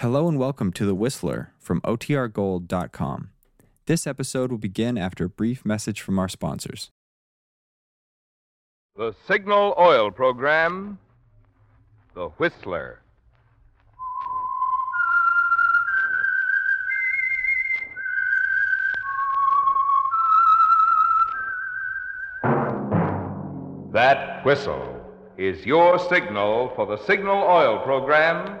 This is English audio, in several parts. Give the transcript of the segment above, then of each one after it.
Hello and welcome to The Whistler from OTRGold.com. This episode will begin after a brief message from our sponsors. The Signal Oil Program, The Whistler. That whistle is your signal for the Signal Oil Program,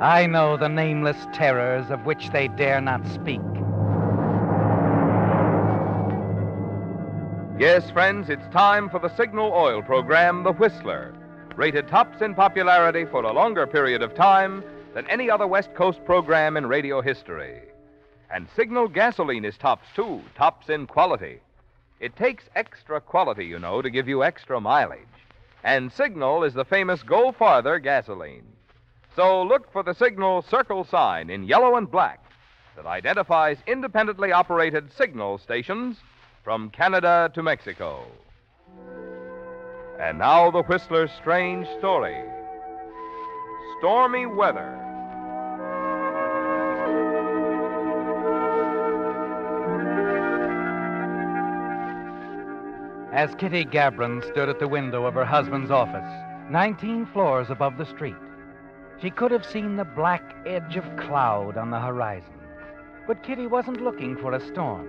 I know the nameless terrors of which they dare not speak. Yes, friends, it's time for the Signal Oil Program, The Whistler, rated tops in popularity for a longer period of time than any other West Coast program in radio history. And Signal gasoline is tops, too, tops in quality. It takes extra quality, you know, to give you extra mileage. And Signal is the famous Go Farther gasoline. So look for the Signal circle sign in yellow and black that identifies independently operated signal stations from Canada to Mexico. And now the Whistler's strange story stormy weather. As Kitty Gabron stood at the window of her husband's office, 19 floors above the street, she could have seen the black edge of cloud on the horizon. But Kitty wasn't looking for a storm.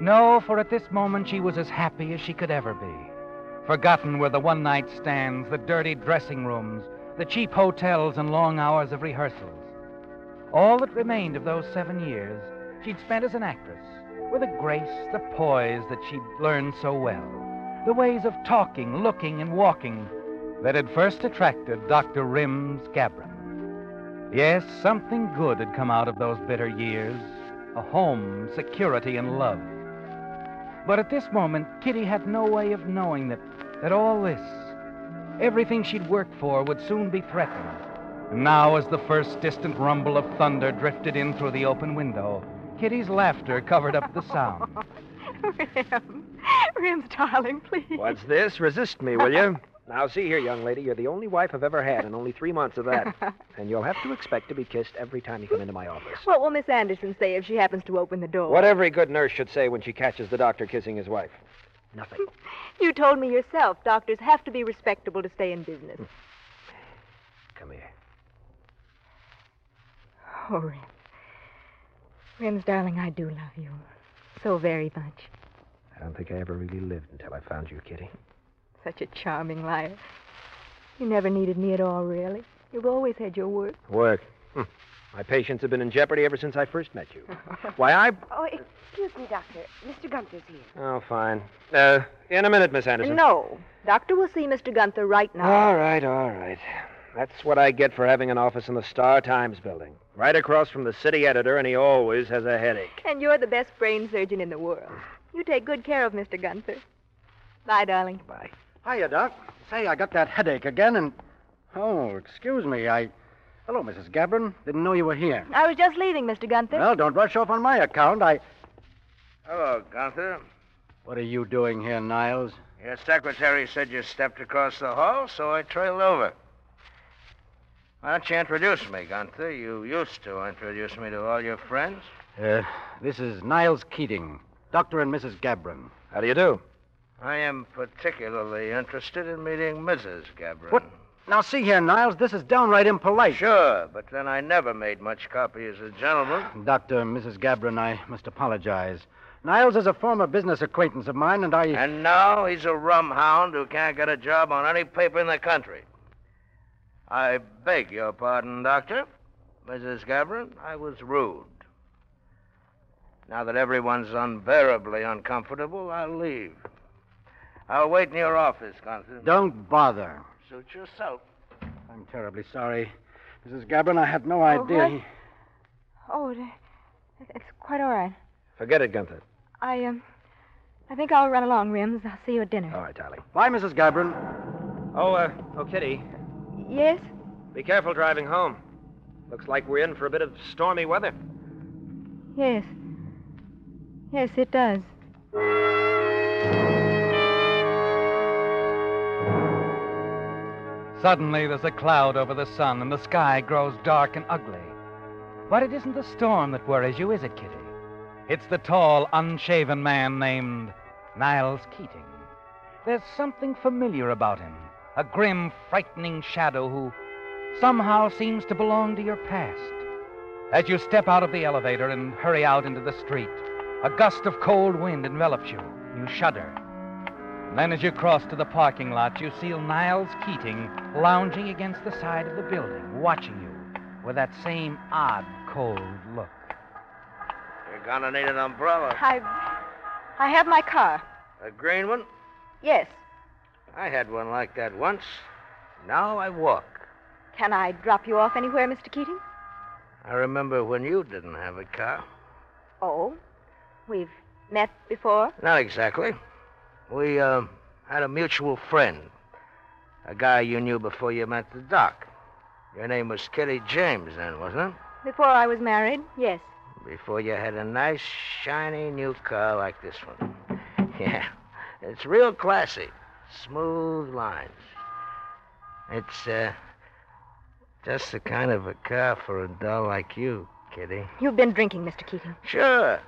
No, for at this moment she was as happy as she could ever be. Forgotten were the one night stands, the dirty dressing rooms, the cheap hotels, and long hours of rehearsals. All that remained of those seven years she'd spent as an actress, with the grace, the poise that she'd learned so well, the ways of talking, looking, and walking that had first attracted Dr. Rims Gabron. Yes, something good had come out of those bitter years a home, security, and love. But at this moment, Kitty had no way of knowing that, that all this, everything she'd worked for, would soon be threatened. And now, as the first distant rumble of thunder drifted in through the open window, Kitty's laughter covered up the sound. Rim. Rim's darling, please. What's this? Resist me, will you? Now, see here, young lady, you're the only wife I've ever had, and only three months of that. and you'll have to expect to be kissed every time you come into my office. What will Miss Anderson say if she happens to open the door? What every good nurse should say when she catches the doctor kissing his wife. Nothing. You told me yourself doctors have to be respectable to stay in business. Hmm. Come here. Oh, Rim. Rim's darling, I do love you. So very much. I don't think I ever really lived until I found you, Kitty. Such a charming liar. You never needed me at all, really. You've always had your work. Work. Hmm. My patients have been in jeopardy ever since I first met you. Why, I. Oh, excuse me, Doctor. Mr. Gunther's here. Oh, fine. Uh, in a minute, Miss Anderson. No. Doctor will see Mr. Gunther right now. All right, all right. That's what I get for having an office in the Star Times building. Right across from the city editor, and he always has a headache. And you're the best brain surgeon in the world. You take good care of Mr. Gunther. Bye, darling. Bye. Hiya, Doc. Say, I got that headache again, and. Oh, excuse me. I. Hello, Mrs. Gabron. Didn't know you were here. I was just leaving, Mr. Gunther. Well, don't rush off on my account. I. Hello, Gunther. What are you doing here, Niles? Your secretary said you stepped across the hall, so I trailed over. Why don't you introduce me, Gunther? You used to introduce me to all your friends. Uh, this is Niles Keating, Dr. and Mrs. Gabron. How do you do? I am particularly interested in meeting Mrs. Gabron. What? Now, see here, Niles, this is downright impolite. Sure, but then I never made much copy as a gentleman. Dr. and Mrs. Gabron, I must apologize. Niles is a former business acquaintance of mine, and I. And now he's a rum hound who can't get a job on any paper in the country. I beg your pardon, Doctor. Mrs. Gabron, I was rude. Now that everyone's unbearably uncomfortable, I'll leave. I'll wait in your office, Gunther. Don't bother. Suit yourself. I'm terribly sorry. Mrs. Gabron, I had no Oh, idea. what? he- Oh, it, it's quite all right. Forget it, Gunther. I, um, I think I'll run along, Rims. I'll see you at dinner. All right, darling. Bye, Mrs. Gabron. Oh, uh, oh, Kitty, Yes? be careful driving home. Looks like we're in for a bit of stormy weather. Yes. Yes, it does. Suddenly, there's a cloud over the sun, and the sky grows dark and ugly. But it isn't the storm that worries you, is it, Kitty? It's the tall, unshaven man named Niles Keating. There's something familiar about him a grim, frightening shadow who somehow seems to belong to your past. As you step out of the elevator and hurry out into the street, a gust of cold wind envelops you. You shudder. And then, as you cross to the parking lot, you see Niles Keating lounging against the side of the building, watching you with that same odd, cold look. You're gonna need an umbrella. I. I have my car. A green one? Yes. I had one like that once. Now I walk. Can I drop you off anywhere, Mr. Keating? I remember when you didn't have a car. Oh? We've met before? Not exactly. We, uh, had a mutual friend. A guy you knew before you met the doc. Your name was Kitty James then, wasn't it? Before I was married? Yes. Before you had a nice, shiny new car like this one. Yeah. It's real classy. Smooth lines. It's, uh, just the kind of a car for a doll like you, Kitty. You've been drinking, Mr. Keating. Sure.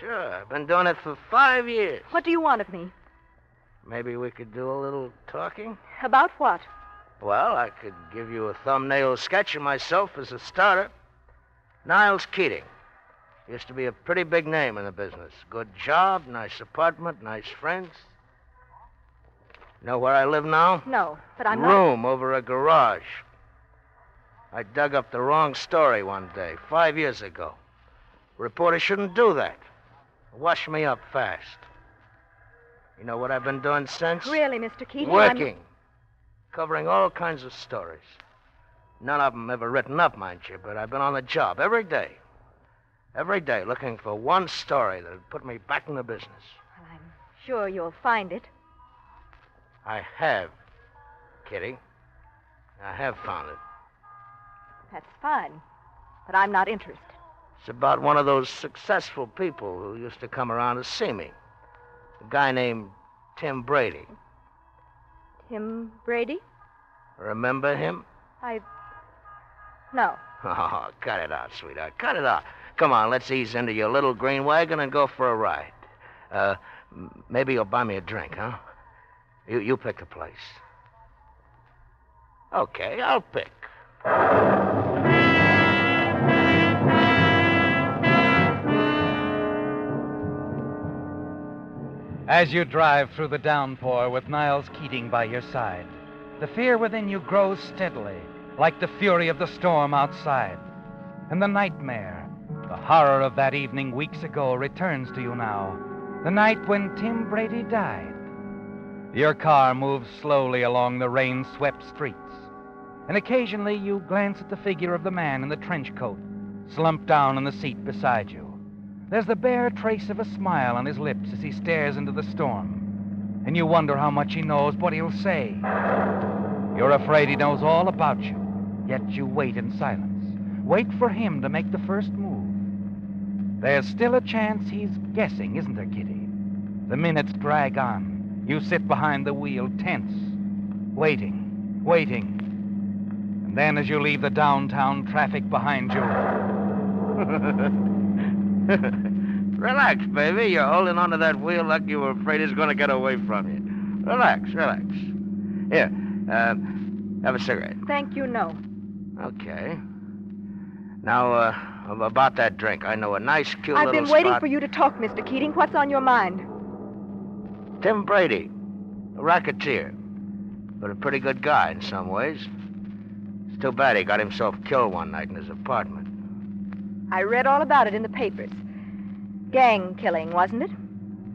Sure. I've been doing it for five years. What do you want of me? Maybe we could do a little talking? About what? Well, I could give you a thumbnail sketch of myself as a starter. Niles Keating. Used to be a pretty big name in the business. Good job, nice apartment, nice friends. Know where I live now? No, but I'm not. Room over a garage. I dug up the wrong story one day, five years ago. Reporter shouldn't do that. Wash me up fast. You know what I've been doing since? Really, Mr. Keating? I'm- Working. Covering all kinds of stories. None of them ever written up, mind you, but I've been on the job every day. Every day looking for one story that'd put me back in the business. Well, I'm sure you'll find it. I have, Kitty. I have found it. That's fine. But I'm not interested. It's about one of those successful people who used to come around to see me. A guy named Tim Brady. Tim Brady? Remember him? I. No. Oh, cut it out, sweetheart. Cut it out. Come on, let's ease into your little green wagon and go for a ride. Uh, maybe you'll buy me a drink, huh? You, you pick a place. Okay, I'll pick. As you drive through the downpour with Niles Keating by your side, the fear within you grows steadily, like the fury of the storm outside. And the nightmare, the horror of that evening weeks ago, returns to you now. The night when Tim Brady died. Your car moves slowly along the rain swept streets, and occasionally you glance at the figure of the man in the trench coat, slumped down in the seat beside you. There's the bare trace of a smile on his lips as he stares into the storm. And you wonder how much he knows, what he'll say. You're afraid he knows all about you, yet you wait in silence. Wait for him to make the first move. There's still a chance he's guessing, isn't there, Kitty? The minutes drag on. You sit behind the wheel, tense, waiting, waiting. And then as you leave the downtown traffic behind you, relax, baby. You're holding onto that wheel like you were afraid it's going to get away from you. Relax, relax. Here, uh, have a cigarette. Thank you, no. Okay. Now, uh, about that drink. I know a nice, cute I've little been waiting spot. for you to talk, Mr. Keating. What's on your mind? Tim Brady, a racketeer, but a pretty good guy in some ways. It's too bad he got himself killed one night in his apartment. I read all about it in the papers. Gang killing, wasn't it?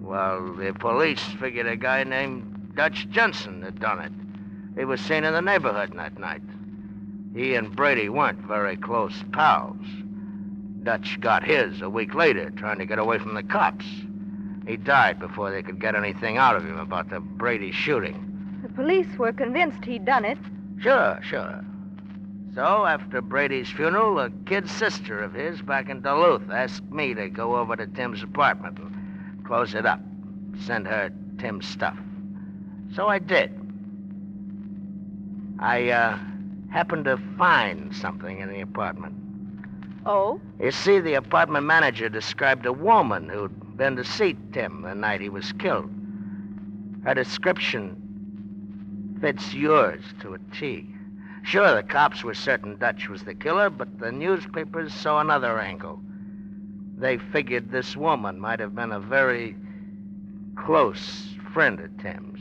Well, the police figured a guy named Dutch Jensen had done it. He was seen in the neighborhood that night. He and Brady weren't very close pals. Dutch got his a week later, trying to get away from the cops. He died before they could get anything out of him about the Brady shooting. The police were convinced he'd done it. Sure, sure. So, after Brady's funeral, a kid sister of his back in Duluth asked me to go over to Tim's apartment and close it up, send her Tim's stuff. So I did. I, uh, happened to find something in the apartment. Oh? You see, the apartment manager described a woman who'd been to see Tim the night he was killed. Her description fits yours to a T. Sure, the cops were certain Dutch was the killer, but the newspapers saw another angle. They figured this woman might have been a very close friend of Tim's.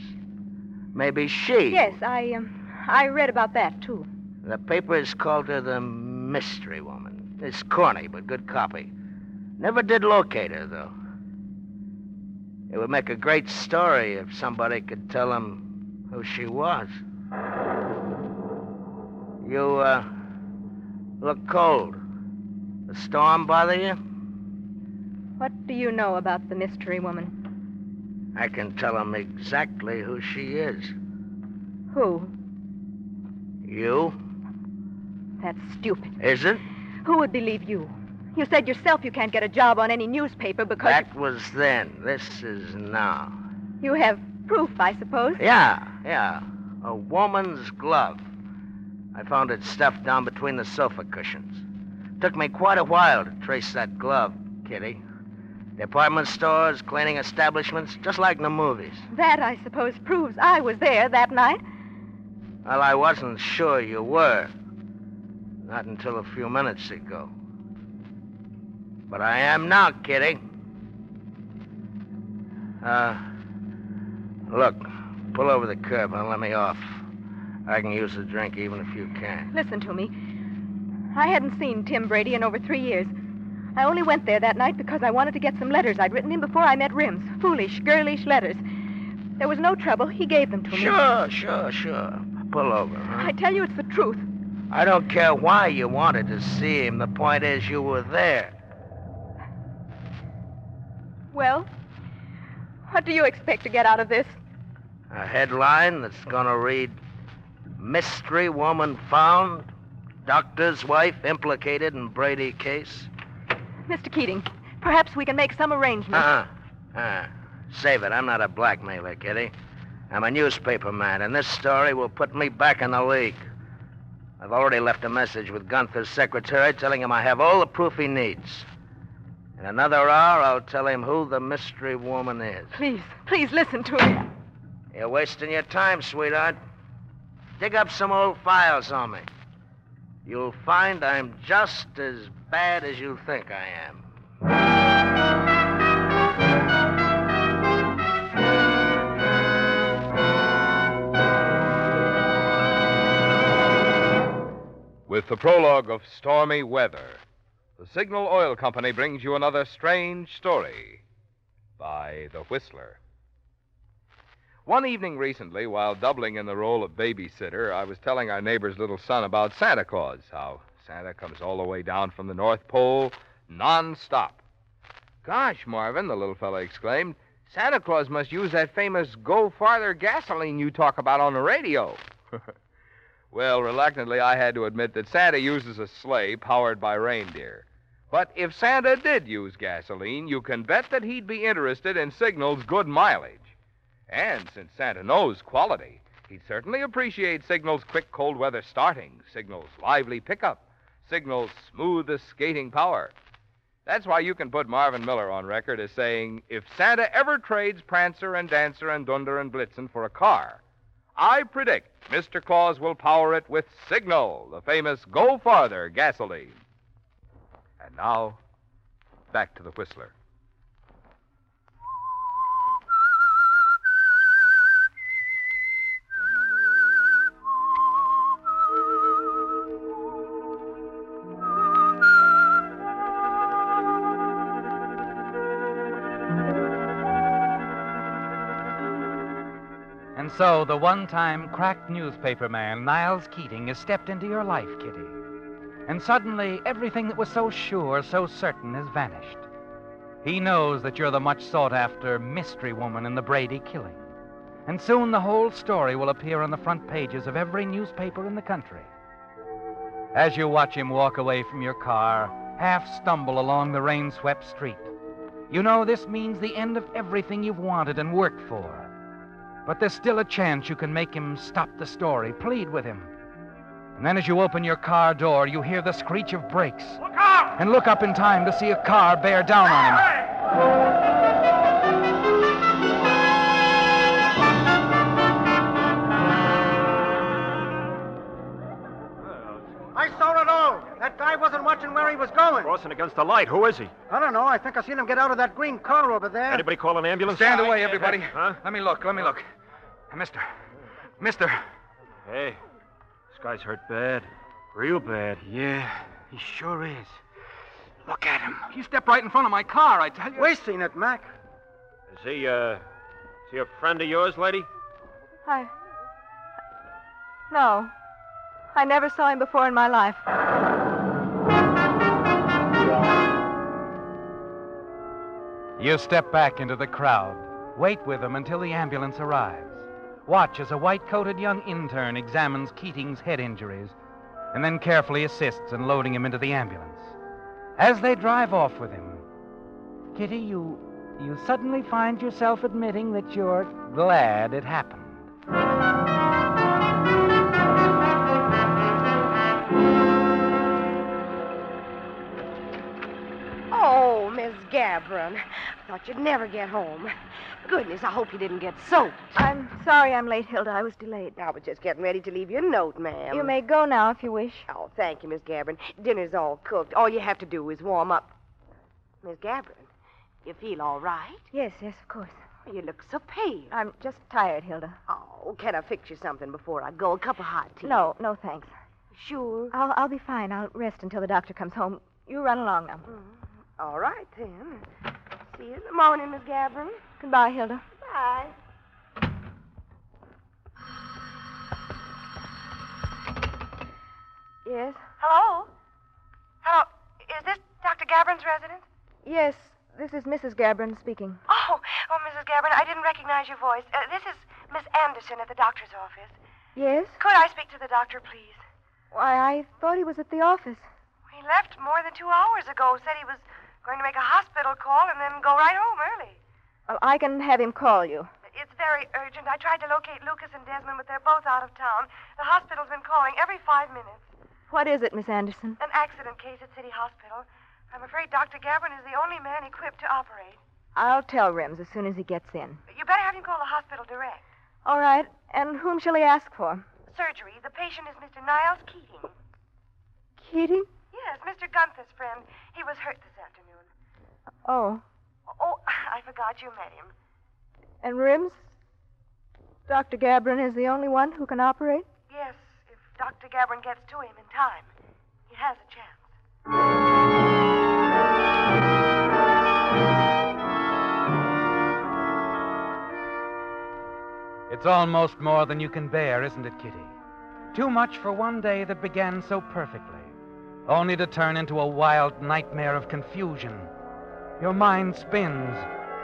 Maybe she. Yes, I, um, I read about that, too. The papers called her the mystery woman. It's corny, but good copy. Never did locate her, though. It would make a great story if somebody could tell them who she was. You, uh, look cold. The storm bother you? What do you know about the mystery woman? I can tell him exactly who she is. Who? You? That's stupid. Is it? Who would believe you? You said yourself you can't get a job on any newspaper because That was then. This is now. you have proof, I suppose. Yeah, yeah. A woman's glove. I found it stuffed down between the sofa cushions. Took me quite a while to trace that glove, Kitty. Department stores, cleaning establishments, just like in the movies. That, I suppose, proves I was there that night. Well, I wasn't sure you were. Not until a few minutes ago. But I am now, Kitty. Uh, look, pull over the curb and let me off. I can use the drink even if you can't. Listen to me. I hadn't seen Tim Brady in over three years. I only went there that night because I wanted to get some letters I'd written him before I met Rims. Foolish, girlish letters. There was no trouble. He gave them to me. Sure, sure, sure. Pull over, huh? I tell you it's the truth. I don't care why you wanted to see him. The point is you were there. Well, what do you expect to get out of this? A headline that's gonna read Mystery Woman Found, Doctor's Wife Implicated in Brady Case. Mr. Keating, perhaps we can make some arrangement. Uh-uh. Uh, save it. I'm not a blackmailer, Kitty. I'm a newspaper man, and this story will put me back in the league. I've already left a message with Gunther's secretary telling him I have all the proof he needs. In another hour, I'll tell him who the mystery woman is. Please, please listen to me. You're wasting your time, sweetheart. Dig up some old files on me. You'll find I'm just as bad as you think I am. With the prologue of Stormy Weather, the Signal Oil Company brings you another strange story by The Whistler. One evening recently, while doubling in the role of babysitter, I was telling our neighbor's little son about Santa Claus, how Santa comes all the way down from the North Pole non-stop. Gosh, Marvin, the little fellow exclaimed, Santa Claus must use that famous Go Farther gasoline you talk about on the radio. Well, reluctantly, I had to admit that Santa uses a sleigh powered by reindeer. But if Santa did use gasoline, you can bet that he'd be interested in Signal's good mileage. And since Santa knows quality, he'd certainly appreciate Signal's quick cold weather starting, Signal's lively pickup, Signal's smoothest skating power. That's why you can put Marvin Miller on record as saying, if Santa ever trades Prancer and Dancer and Dunder and Blitzen for a car, I predict Mr. Claus will power it with Signal, the famous Go Farther gasoline. And now, back to the Whistler. And so the one time cracked newspaper man, Niles Keating, has stepped into your life, Kitty. And suddenly, everything that was so sure, so certain, has vanished. He knows that you're the much sought after mystery woman in the Brady killing. And soon the whole story will appear on the front pages of every newspaper in the country. As you watch him walk away from your car, half stumble along the rain swept street, you know this means the end of everything you've wanted and worked for. But there's still a chance you can make him stop the story, plead with him. And then as you open your car door, you hear the screech of brakes. Look out! And look up in time to see a car bear down on him. I saw it all. That guy wasn't watching where he was going. Crossing against the light. Who is he? I don't know. I think I seen him get out of that green car over there. Anybody call an ambulance? Stand away, everybody. Huh? Let me look, let me look. Mister. Mister. Hey, this guy's hurt bad. Real bad. Yeah, he sure is. Look at him. He stepped right in front of my car, I tell you. We seen it, Mac. Is he, uh, is he a friend of yours, lady? I. No. I never saw him before in my life. You step back into the crowd. Wait with him until the ambulance arrives. Watch as a white coated young intern examines Keating's head injuries and then carefully assists in loading him into the ambulance. As they drive off with him, Kitty, you you suddenly find yourself admitting that you're glad it happened. Oh, Miss Gabron. Thought you'd never get home. Goodness, I hope you didn't get soaked. I'm sorry I'm late, Hilda. I was delayed. I was just getting ready to leave you a note, ma'am. You may go now if you wish. Oh, thank you, Miss Gabron. Dinner's all cooked. All you have to do is warm up. Miss Gabron, you feel all right? Yes, yes, of course. Oh, you look so pale. I'm just tired, Hilda. Oh, can I fix you something before I go? A cup of hot tea? No, no, thanks. Sure. I'll, I'll be fine. I'll rest until the doctor comes home. You run along now. Mm-hmm. All right, then. See you in the morning, Miss Gabron. Goodbye, Hilda. Bye. Yes? Hello? Hello? Is this Dr. Gabron's residence? Yes, this is Mrs. Gabron speaking. Oh, oh, Mrs. Gabron, I didn't recognize your voice. Uh, this is Miss Anderson at the doctor's office. Yes? Could I speak to the doctor, please? Why, I thought he was at the office. He left more than two hours ago. Said he was going to make a hospital call and then go right home early. Well, I can have him call you. It's very urgent. I tried to locate Lucas and Desmond, but they're both out of town. The hospital's been calling every five minutes. What is it, Miss Anderson? An accident case at City Hospital. I'm afraid Dr. Gabron is the only man equipped to operate. I'll tell Rims as soon as he gets in. You better have him call the hospital direct. All right. And whom shall he ask for? Surgery. The patient is Mr. Niles Keating. Keating? Yes, Mr. Gunther's friend. He was hurt this afternoon. Oh. Oh, I forgot you met him. And Rims? Dr. Gabron is the only one who can operate? Yes, if Dr. Gabron gets to him in time, he has a chance. It's almost more than you can bear, isn't it, Kitty? Too much for one day that began so perfectly, only to turn into a wild nightmare of confusion. Your mind spins.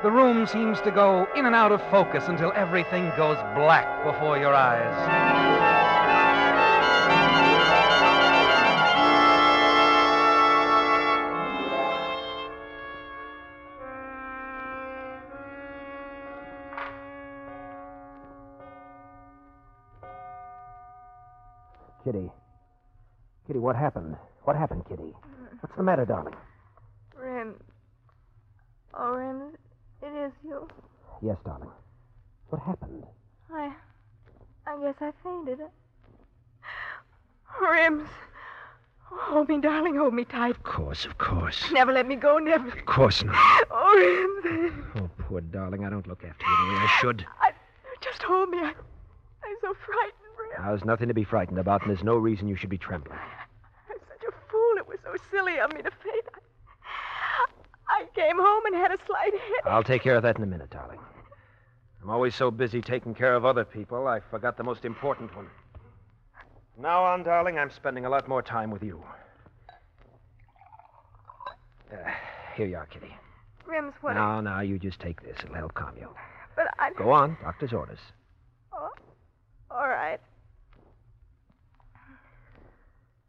The room seems to go in and out of focus until everything goes black before your eyes. Kitty. Kitty, what happened? What happened, Kitty? What's the matter, darling? Rims. Oh, it is you. Yes, darling. What happened? I. I guess I fainted. Rims. Hold me, darling. Hold me tight. Of course, of course. Never let me go. Never. Of course not. Oh, Rims. Oh, poor darling. I don't look after you the way I should. I, just hold me. I, I'm so frightened, Rims. Now, there's nothing to be frightened about, and there's no reason you should be trembling. I'm such a fool. It was so silly of me to faint. I, I came home and had a slight headache. I'll take care of that in a minute, darling. I'm always so busy taking care of other people, I forgot the most important one. Now on, darling, I'm spending a lot more time with you. Uh, here you are, Kitty. Rims, what? Now, now, you just take this. It'll help calm you. But I. Go on. Doctor's orders. Oh, all right.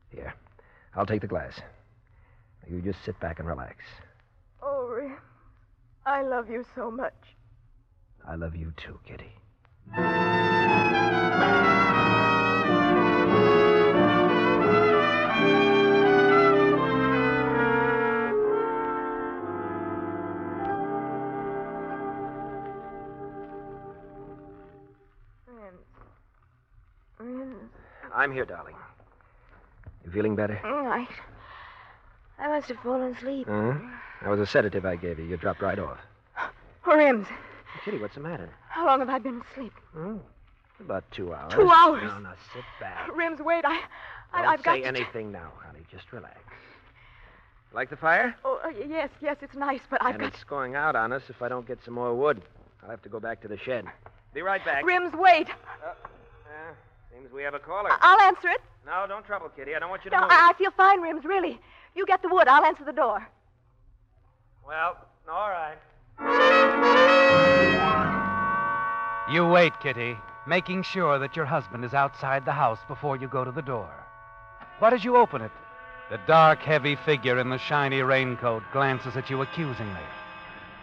Here. I'll take the glass. You just sit back and relax. Oh. I love you so much. I love you too, Kitty. I'm here, darling. You feeling better? Mm, I, I must have fallen asleep. Huh? That was a sedative I gave you. You dropped right off. Oh, Rims. Kitty, what's the matter? How long have I been asleep? Hmm? About two hours. Two hours? Now, now, sit back. Rims, wait. I, I Don't I've got say anything now, honey. Just relax. Like the fire? Oh, uh, yes, yes, it's nice, but I've and got. it's going out on us if I don't get some more wood. I'll have to go back to the shed. Be right back. Rims, wait. Uh, seems we have a caller. I- I'll answer it. No, don't trouble, Kitty. I don't want you to No, move. I I feel fine, Rims, really. You get the wood. I'll answer the door. Well, all right. You wait, Kitty, making sure that your husband is outside the house before you go to the door. But as you open it, the dark, heavy figure in the shiny raincoat glances at you accusingly.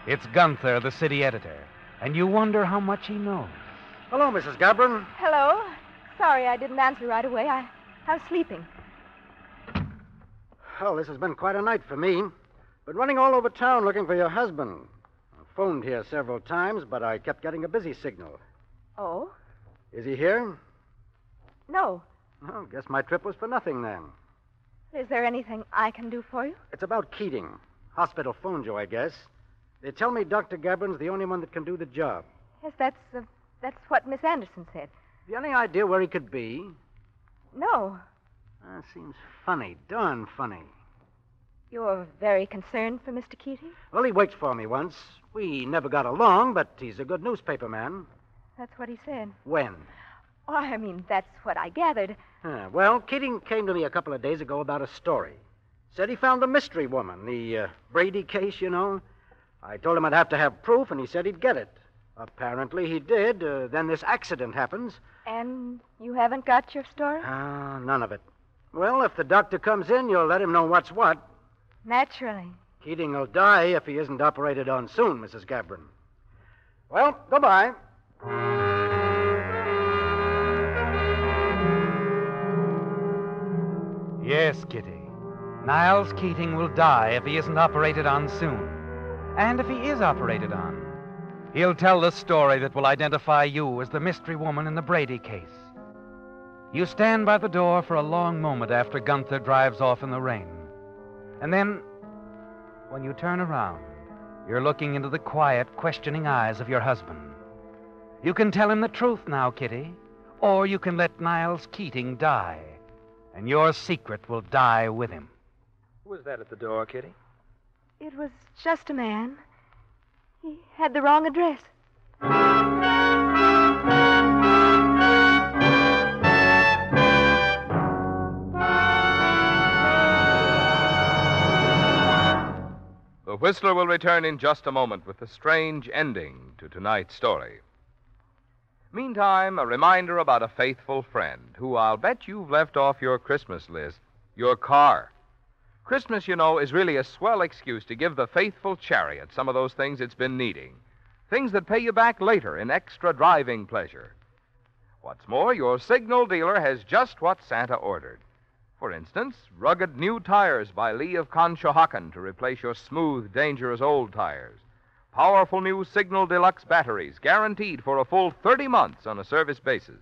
It's Gunther, the city editor, and you wonder how much he knows. Hello, Mrs. Gabron. Hello. Sorry I didn't answer right away. I, I was sleeping. Well, this has been quite a night for me. Been running all over town looking for your husband. I phoned here several times, but I kept getting a busy signal. Oh? Is he here? No. Oh, guess my trip was for nothing then. Is there anything I can do for you? It's about Keating. Hospital phoned you, I guess. They tell me Dr. Gabron's the only one that can do the job. Yes, that's uh, that's what Miss Anderson said. Have you any idea where he could be? No. Uh, seems funny, darn funny. You're very concerned for Mr. Keating? Well, he worked for me once. We never got along, but he's a good newspaper man. That's what he said. When? Oh, I mean, that's what I gathered. Huh, well, Keating came to me a couple of days ago about a story. Said he found the mystery woman, the uh, Brady case, you know. I told him I'd have to have proof, and he said he'd get it. Apparently he did. Uh, then this accident happens. And you haven't got your story? Ah, none of it. Well, if the doctor comes in, you'll let him know what's what. Naturally. Keating will die if he isn't operated on soon, Mrs. Gabron. Well, goodbye. Yes, Kitty. Niles Keating will die if he isn't operated on soon. And if he is operated on, he'll tell the story that will identify you as the mystery woman in the Brady case. You stand by the door for a long moment after Gunther drives off in the rain. And then, when you turn around, you're looking into the quiet, questioning eyes of your husband. You can tell him the truth now, Kitty, or you can let Niles Keating die, and your secret will die with him. Who was that at the door, Kitty? It was just a man. He had the wrong address. The Whistler will return in just a moment with the strange ending to tonight's story. Meantime, a reminder about a faithful friend who I'll bet you've left off your Christmas list your car. Christmas, you know, is really a swell excuse to give the faithful chariot some of those things it's been needing. Things that pay you back later in extra driving pleasure. What's more, your signal dealer has just what Santa ordered. For instance, rugged new tires by Lee of Conshohocken to replace your smooth, dangerous old tires. Powerful new Signal Deluxe batteries, guaranteed for a full 30 months on a service basis.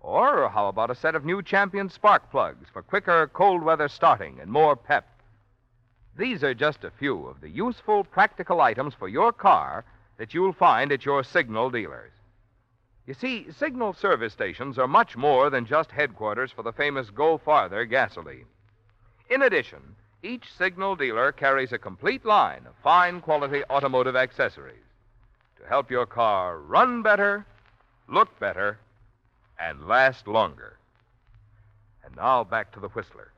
Or how about a set of new Champion spark plugs for quicker cold weather starting and more pep? These are just a few of the useful, practical items for your car that you'll find at your Signal dealers. You see, Signal service stations are much more than just headquarters for the famous Go Farther gasoline. In addition, each Signal dealer carries a complete line of fine quality automotive accessories. to help your car run better, look better, and last longer. And now back to the Whistler.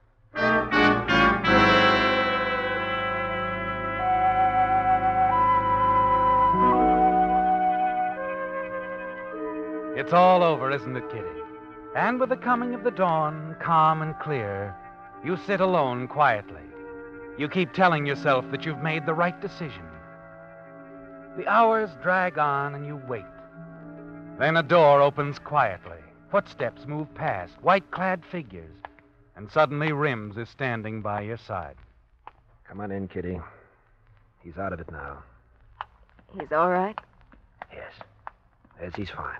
It's all over, isn't it, Kitty? And with the coming of the dawn, calm and clear, you sit alone quietly. You keep telling yourself that you've made the right decision. The hours drag on and you wait. Then a door opens quietly. Footsteps move past, white clad figures, and suddenly Rims is standing by your side. Come on in, Kitty. He's out of it now. He's all right? Yes. Yes, he's fine.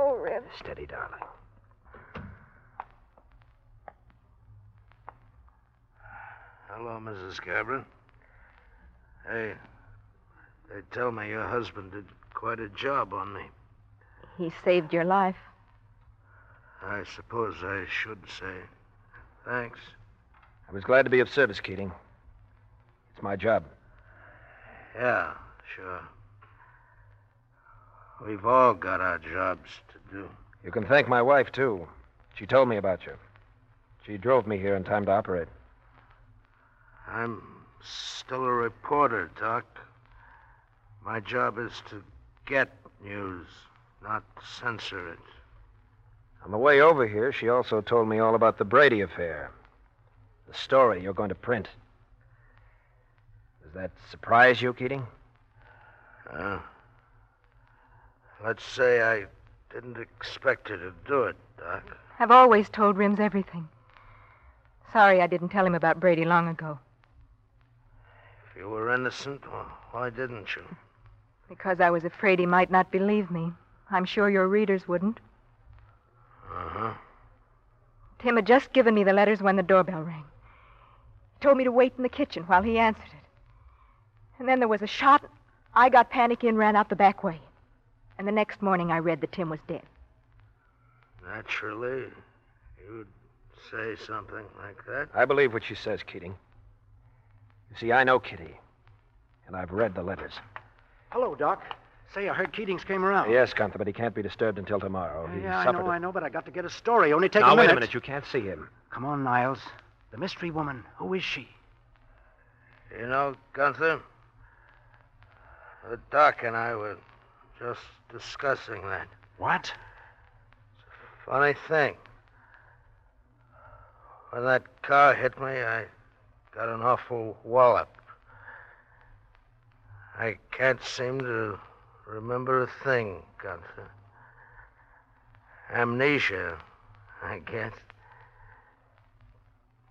Oh, Rim. Steady, darling. Hello, Mrs. Gabron. Hey, they tell me your husband did quite a job on me. He saved your life. I suppose I should say thanks. I was glad to be of service, Keating. It's my job. Yeah, sure. We've all got our jobs to do. You can thank my wife, too. She told me about you. She drove me here in time to operate. I'm still a reporter, Doc. My job is to get news, not censor it. On the way over here, she also told me all about the Brady affair. The story you're going to print. Does that surprise you, Keating? Uh, let's say I didn't expect her to do it, Doc. I've always told Rims everything. Sorry I didn't tell him about Brady long ago. If you were innocent, well, why didn't you? Because I was afraid he might not believe me. I'm sure your readers wouldn't. Uh huh. Tim had just given me the letters when the doorbell rang. He told me to wait in the kitchen while he answered it. And then there was a shot. I got panicky and ran out the back way. And the next morning I read that Tim was dead. Naturally, you'd say something like that. I believe what she says, Keating. You see, I know Kitty, and I've read the letters. Hello, Doc. Say, I heard Keatings came around. Yes, Gunther, but he can't be disturbed until tomorrow. Uh, He yeah, I know, a- I know, but I got to get a story. Only take now, a minute. wait a minute. You can't see him. Come on, Niles. The mystery woman. Who is she? You know, Gunther, the doc and I were just discussing that. What? Funny thing. When that car hit me, I got an awful wallop. I can't seem to remember a thing, Gunther. Amnesia, I guess.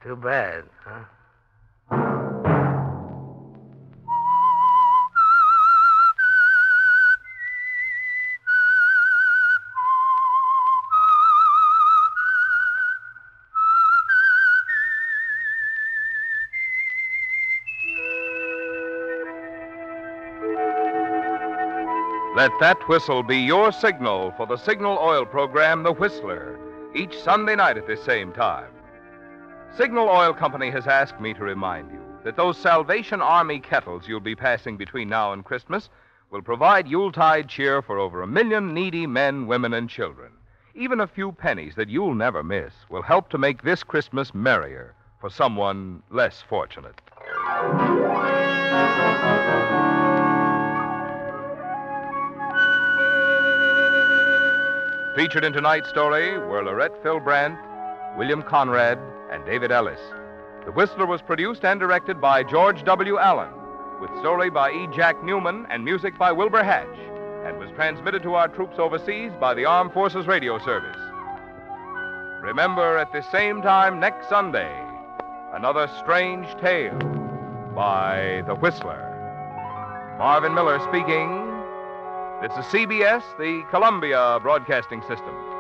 Too bad, huh? Let that whistle be your signal for the Signal Oil program, The Whistler, each Sunday night at this same time. Signal Oil Company has asked me to remind you that those Salvation Army kettles you'll be passing between now and Christmas will provide Yuletide cheer for over a million needy men, women, and children. Even a few pennies that you'll never miss will help to make this Christmas merrier for someone less fortunate. Featured in tonight's story were Lorette Philbrandt, William Conrad, and David Ellis. The Whistler was produced and directed by George W. Allen, with story by E. Jack Neuman and music by Wilbur Hatch, and was transmitted to our troops overseas by the Armed Forces Radio Service. Remember at the same time next Sunday, another strange tale by The Whistler. Marvin Miller speaking. This is CBS, the Columbia Broadcasting System.